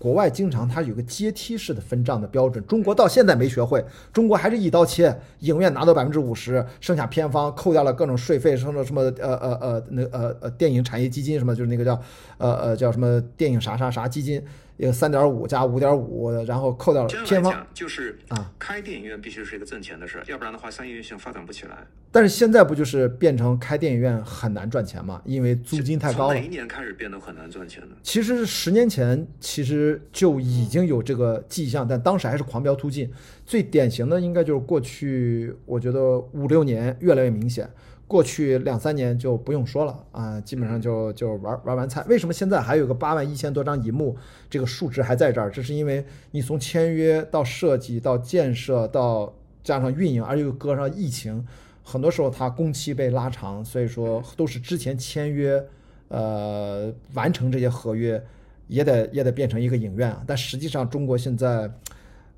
国外经常它有个阶梯式的分账的标准，中国到现在没学会，中国还是一刀切，影院拿到百分之五十，剩下片方扣掉了各种税费，什么什么呃呃呃那呃呃电影产业基金什么，就是那个叫呃呃叫什么电影啥啥啥基金。个三点五加五点五，然后扣掉了偏方，就是啊，开电影院必须是一个挣钱的事儿，要不然的话商业运行发展不起来。但是现在不就是变成开电影院很难赚钱吗？因为租金太高了。哪一年开始变得很难赚钱的？其实十年前其实就已经有这个迹象，但当时还是狂飙突进。最典型的应该就是过去，我觉得五六年越来越明显。过去两三年就不用说了啊，基本上就就玩玩完菜。为什么现在还有个八万一千多张银幕，这个数值还在这儿？这是因为你从签约到设计到建设到加上运营，而又搁上疫情，很多时候它工期被拉长，所以说都是之前签约，呃，完成这些合约也得也得变成一个影院啊。但实际上中国现在，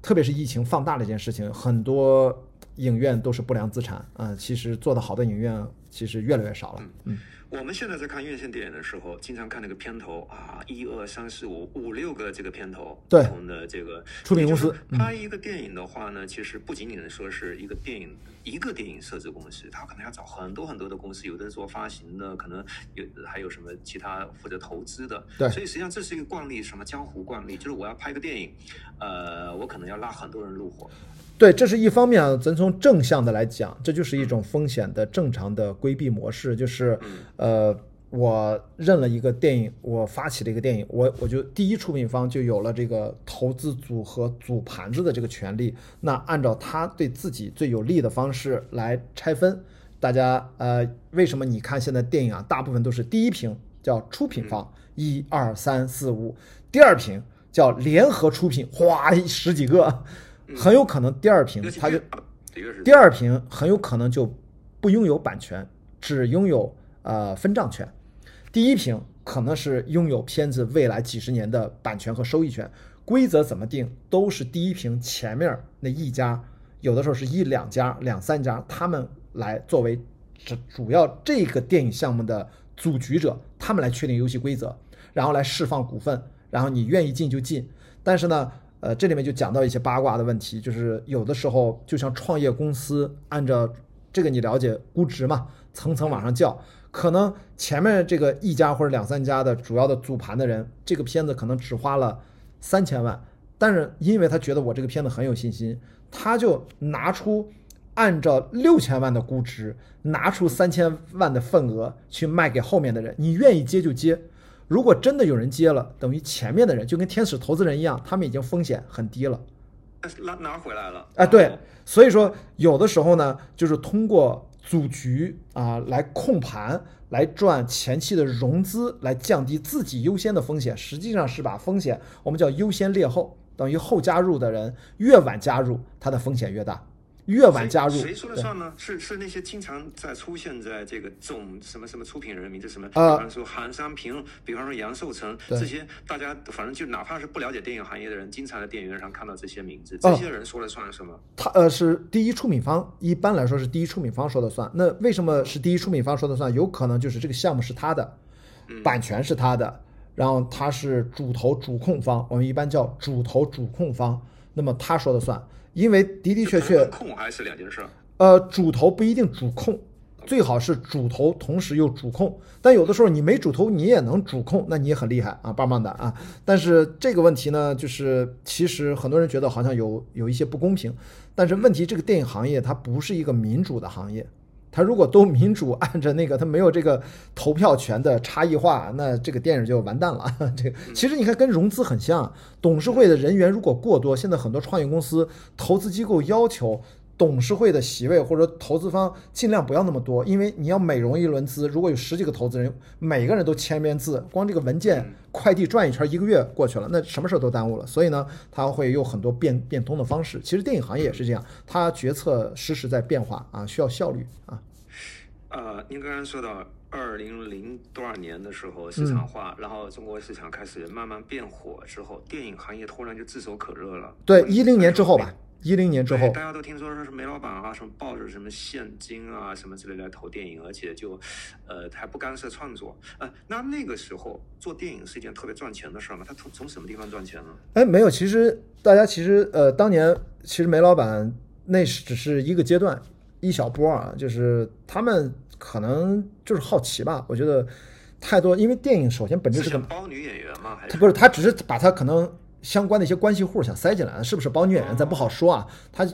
特别是疫情放大了一件事情，很多。影院都是不良资产啊！其实做的好的影院其实越来越少了。嗯，我们现在在看院线电影的时候，经常看那个片头啊，一二三四五五六个这个片头，对不同的这个出品公司拍一个电影的话呢，其实不仅仅说是一个电影一个电影设置公司，他可能要找很多很多的公司，有的做发行的，可能有还有什么其他负责投资的。对，所以实际上这是一个惯例，什么江湖惯例，就是我要拍个电影，呃，我可能要拉很多人入伙。对，这是一方面啊。咱从正向的来讲，这就是一种风险的正常的规避模式。就是，呃，我认了一个电影，我发起了一个电影，我我就第一出品方就有了这个投资组合组盘子的这个权利。那按照他对自己最有利的方式来拆分。大家，呃，为什么你看现在电影啊，大部分都是第一屏叫出品方，一二三四五；第二屏叫联合出品，哗，十几个。很有可能第二屏它就，第二屏很有可能就不拥有版权，只拥有呃分账权。第一屏可能是拥有片子未来几十年的版权和收益权。规则怎么定，都是第一屏前面那一家，有的时候是一两家、两三家，他们来作为主主要这个电影项目的组局者，他们来确定游戏规则，然后来释放股份，然后你愿意进就进。但是呢？呃，这里面就讲到一些八卦的问题，就是有的时候就像创业公司，按照这个你了解估值嘛，层层往上叫，可能前面这个一家或者两三家的主要的组盘的人，这个片子可能只花了三千万，但是因为他觉得我这个片子很有信心，他就拿出按照六千万的估值，拿出三千万的份额去卖给后面的人，你愿意接就接。如果真的有人接了，等于前面的人就跟天使投资人一样，他们已经风险很低了，拿拿回来了。哎，对，所以说有的时候呢，就是通过组局啊来控盘，来赚前期的融资，来降低自己优先的风险，实际上是把风险我们叫优先劣后，等于后加入的人越晚加入，他的风险越大。越晚加入，谁说了算呢？是是那些经常在出现在这个总什么什么出品人名字什么，比方说韩商平，比方说杨受成这些，大家反正就哪怕是不了解电影行业的人，经常在电影院上看到这些名字，这些人说了算什么？他呃是第一出品方，一般来说是第一出品方说了算。那为什么是第一出品方说了算？有可能就是这个项目是他的，版权是他的，然后他是主投主控方，我们一般叫主投主控方，那么他说了算。因为的的确确，控还是两件事。呃，主投不一定主控，最好是主投同时又主控。但有的时候你没主投，你也能主控，那你也很厉害啊，棒棒的啊。但是这个问题呢，就是其实很多人觉得好像有有一些不公平。但是问题，这个电影行业它不是一个民主的行业。他如果都民主按着那个，他没有这个投票权的差异化，那这个电影就完蛋了。这个其实你看跟融资很像，董事会的人员如果过多，现在很多创业公司投资机构要求。董事会的席位或者投资方尽量不要那么多，因为你要美容一轮资，如果有十几个投资人，每个人都签遍字，光这个文件快递转一圈，一个月过去了，那什么事儿都耽误了。所以呢，他会有很多变变通的方式。其实电影行业也是这样，它决策实时在变化啊，需要效率啊。呃，您刚刚说到二零零多少年的时候市场化，然后中国市场开始慢慢变火之后，电影行业突然就炙手可热了。对，一零年之后吧。一零年之后，大家都听说说是煤老板啊，什么抱着什么现金啊，什么之类来投电影，而且就，呃，还不干涉创作。呃，那那个时候做电影是一件特别赚钱的事儿吗？他从从什么地方赚钱呢？哎，没有，其实大家其实呃，当年其实煤老板那是只是一个阶段，一小波啊，就是他们可能就是好奇吧。我觉得太多，因为电影首先本质是个包女演员嘛？还是他不是他只是把他可能。相关的一些关系户想塞进来，是不是包女演员咱不好说啊。他，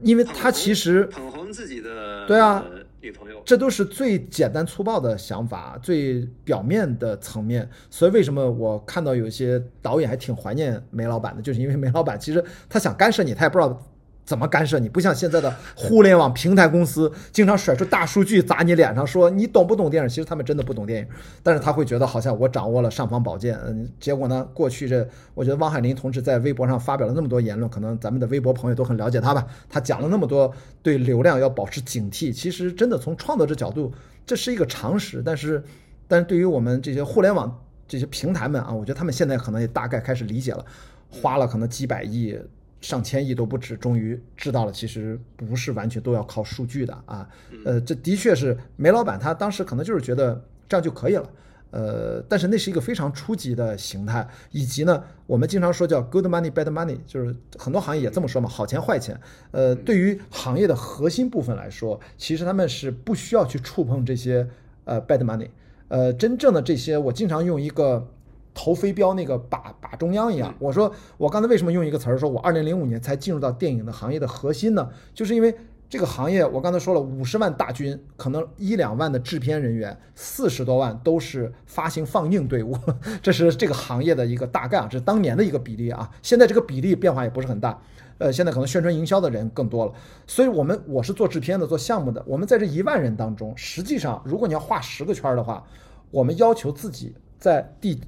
因为他其实捧红自己的对啊女朋友，这都是最简单粗暴的想法，最表面的层面。所以为什么我看到有些导演还挺怀念梅老板的，就是因为梅老板其实他想干涉你，他也不知道。怎么干涉你？不像现在的互联网平台公司，经常甩出大数据砸你脸上，说你懂不懂电影？其实他们真的不懂电影，但是他会觉得好像我掌握了尚方宝剑。嗯，结果呢？过去这，我觉得汪海林同志在微博上发表了那么多言论，可能咱们的微博朋友都很了解他吧？他讲了那么多对流量要保持警惕，其实真的从创作者角度，这是一个常识。但是，但是对于我们这些互联网这些平台们啊，我觉得他们现在可能也大概开始理解了，花了可能几百亿。上千亿都不止，终于知道了，其实不是完全都要靠数据的啊。呃，这的确是煤老板他当时可能就是觉得这样就可以了。呃，但是那是一个非常初级的形态，以及呢，我们经常说叫 good money bad money，就是很多行业也这么说嘛，好钱坏钱。呃，对于行业的核心部分来说，其实他们是不需要去触碰这些呃 bad money。呃，真正的这些，我经常用一个。投飞镖那个靶靶中央一样，我说我刚才为什么用一个词儿说，我二零零五年才进入到电影的行业的核心呢？就是因为这个行业，我刚才说了，五十万大军，可能一两万的制片人员，四十多万都是发行放映队伍，这是这个行业的一个大概啊，这是当年的一个比例啊。现在这个比例变化也不是很大，呃，现在可能宣传营销的人更多了。所以我们我是做制片的，做项目的，我们在这一万人当中，实际上如果你要画十个圈的话，我们要求自己在第。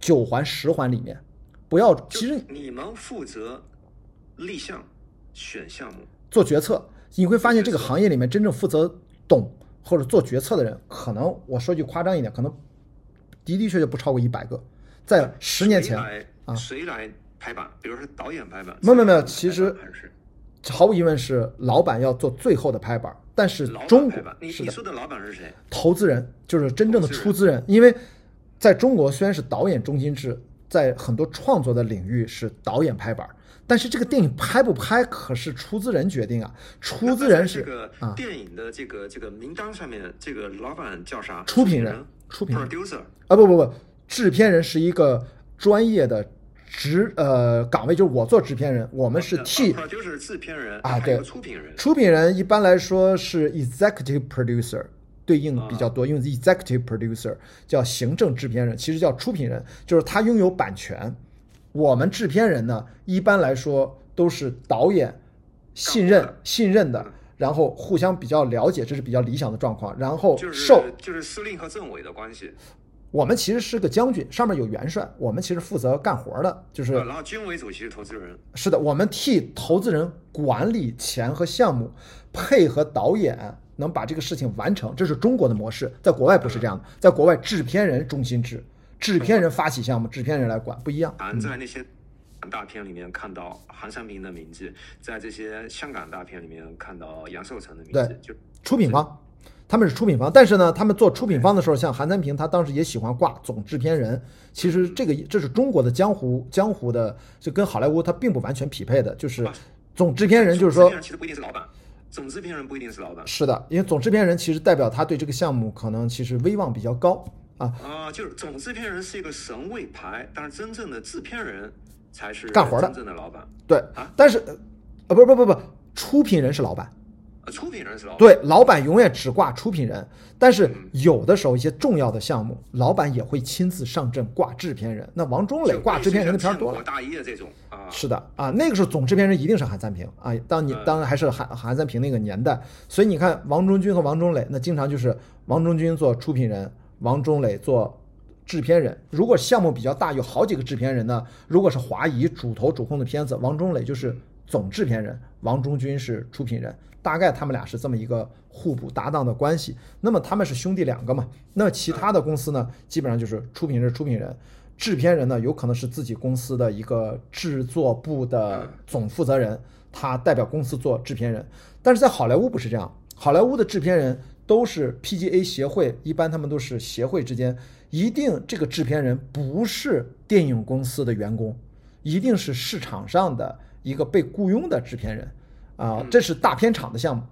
九环十环里面，不要。其实你们负责立项、选项目、做决策，你会发现这个行业里面真正负责懂或者做决策的人，可能我说句夸张一点，可能的的确确不超过一百个。在十年前啊，谁来拍板？比如说导演拍板？没有没有没有，其实毫无疑问是老板要做最后的拍板。但是中国，你你说的老板是谁？投资人就是真正的出资人，因为。在中国虽然是导演中心制，在很多创作的领域是导演拍板，但是这个电影拍不拍可是出资人决定啊。出资人是个，电影的这个这个名单上面这个老板叫啥？出品人，出品 producer 啊不不不，制片人是一个专业的职呃岗位，就是我做制片人，我们是替 producer 制片人啊对，出品人，出品人一般来说是 executive producer。对应比较多，用 executive producer 叫行政制片人，其实叫出品人，就是他拥有版权。我们制片人呢，一般来说都是导演信任信任的，然后互相比较了解，这是比较理想的状况。然后受就是司令和政委的关系。我们其实是个将军，上面有元帅，我们其实负责干活的，就是然后军委主席是投资人。是的，我们替投资人管理钱和项目，配合导演。能把这个事情完成，这是中国的模式，在国外不是这样的，在国外制片人中心制，制片人发起项目，制片人来管，不一样。咱在那些大片里面看到韩三平的名字，在这些香港大片里面看到杨受成的名字，就出品方，他们是出品方，但是呢，他们做出品方的时候，像韩三平，他当时也喜欢挂总制片人。其实这个这是中国的江湖，江湖的就跟好莱坞它并不完全匹配的，就是总制片人，就是说其实不一定是老板。总制片人不一定是老板，是的，因为总制片人其实代表他对这个项目可能其实威望比较高啊。啊，就是总制片人是一个神位牌，但是真正的制片人才是干活的真正的老板，对啊，但是呃不不不不，出品人是老板。出品人是老板，对，老板永远只挂出品人，但是有的时候一些重要的项目，老板也会亲自上阵挂制片人。那王中磊挂制片人的片多了，大一的这种啊，是的啊，那个时候总制片人一定是韩三平啊，当你当然还是韩韩三平那个年代，所以你看王中军和王中磊，那经常就是王中军做出品人，王中磊做制片人。如果项目比较大，有好几个制片人呢，如果是华谊主投主控的片子，王中磊就是总制片人，王中军是出品人。大概他们俩是这么一个互补搭档的关系。那么他们是兄弟两个嘛？那其他的公司呢，基本上就是出品人、出品人，制片人呢，有可能是自己公司的一个制作部的总负责人，他代表公司做制片人。但是在好莱坞不是这样，好莱坞的制片人都是 PGA 协会，一般他们都是协会之间，一定这个制片人不是电影公司的员工，一定是市场上的一个被雇佣的制片人啊，这是大片厂的项目。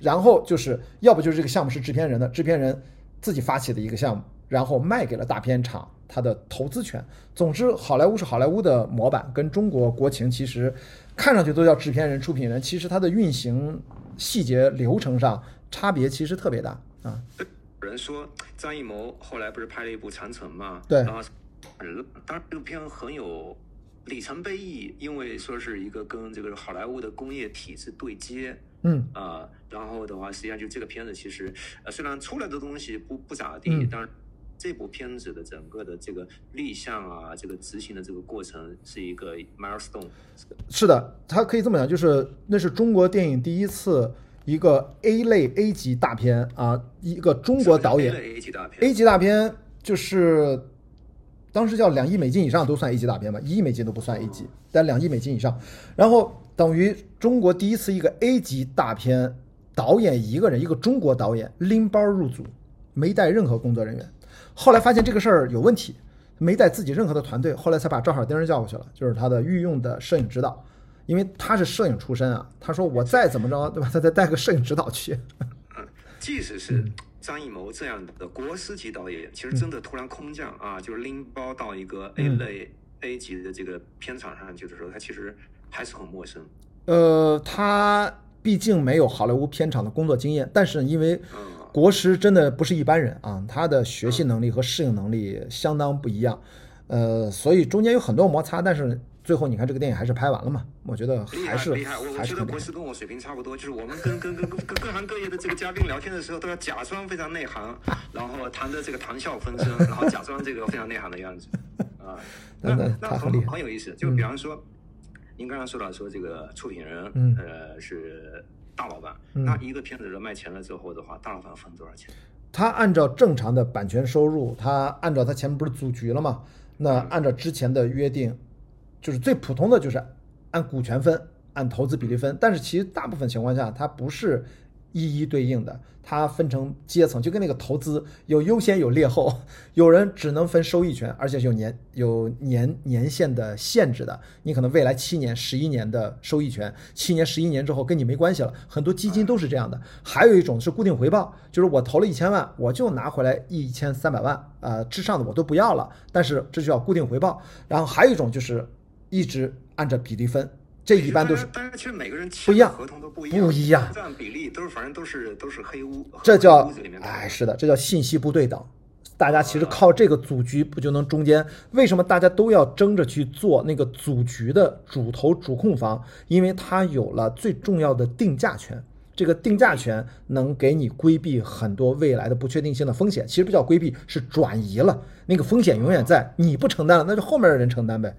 然后就是要不就是这个项目是制片人的，制片人自己发起的一个项目，然后卖给了大片厂他的投资权。总之，好莱坞是好莱坞的模板，跟中国国情其实看上去都叫制片人、出品人，其实它的运行细节流程上差别其实特别大啊。有人说张艺谋后来不是拍了一部《长城》嘛？对。然后，当然这个片很有里程碑意义，因为说是一个跟这个好莱坞的工业体制对接。嗯啊，然后的话，实际上就这个片子其实，呃，虽然出来的东西不不咋地，但是这部片子的整个的这个立项啊，这个执行的这个过程是一个 milestone。是的，它可以这么讲，就是那是中国电影第一次一个 A 类 A 级大片啊，一个中国导演 A 级大片，A 级大片就是当时叫两亿美金以上都算 A 级大片吧，一亿美金都不算 A 级，但两亿美金以上，然后。等于中国第一次一个 A 级大片导演一个人，一个中国导演拎包入组，没带任何工作人员。后来发现这个事儿有问题，没带自己任何的团队。后来才把赵小丁叫过去了，就是他的御用的摄影指导，因为他是摄影出身啊。他说我再怎么着，对吧？他再带个摄影指导去。即使是张艺谋这样的国师级导演，其实真的突然空降啊，就是拎包到一个 A 类 A 级的这个片场上，就是说他其实。还是很陌生，呃，他毕竟没有好莱坞片场的工作经验，但是因为国师真的不是一般人啊，他的学习能力和适应能力相当不一样，呃，所以中间有很多摩擦，但是最后你看这个电影还是拍完了嘛，我觉得还是厉害。我我觉得博士跟我水平差不多，就是我们跟跟跟跟各行各业的这个嘉宾聊天的时候，都要假装非常内行，然后谈的这个谈笑风生，然后假装这个非常内行的样子啊，那那很很有意思，就比方说。您刚刚说到说这个出品人，呃，是大老板。那一个片子热卖钱了之后的话，大老板分多少钱？他按照正常的版权收入，他按照他前面不是组局了吗？那按照之前的约定，就是最普通的就是按股权分，按投资比例分。但是其实大部分情况下，它不是。一一对应的，它分成阶层，就跟那个投资有优先有劣后，有人只能分收益权，而且有年有年年限的限制的，你可能未来七年、十一年的收益权，七年、十一年之后跟你没关系了。很多基金都是这样的。还有一种是固定回报，就是我投了一千万，我就拿回来一千三百万，呃，之上的我都不要了，但是这就叫固定回报。然后还有一种就是一直按照比例分。这一般都是，但是其实每个人不一样，合同都不一样，不一样，占比例都是反正都是都是黑屋，这叫哎是的，这叫信息不对等。大家其实靠这个组局不就能中间？为什么大家都要争着去做那个组局的主投主控方？因为它有了最重要的定价权，这个定价权能给你规避很多未来的不确定性的风险。其实不叫规避，是转移了那个风险永远在，你不承担了，那就后面的人承担呗。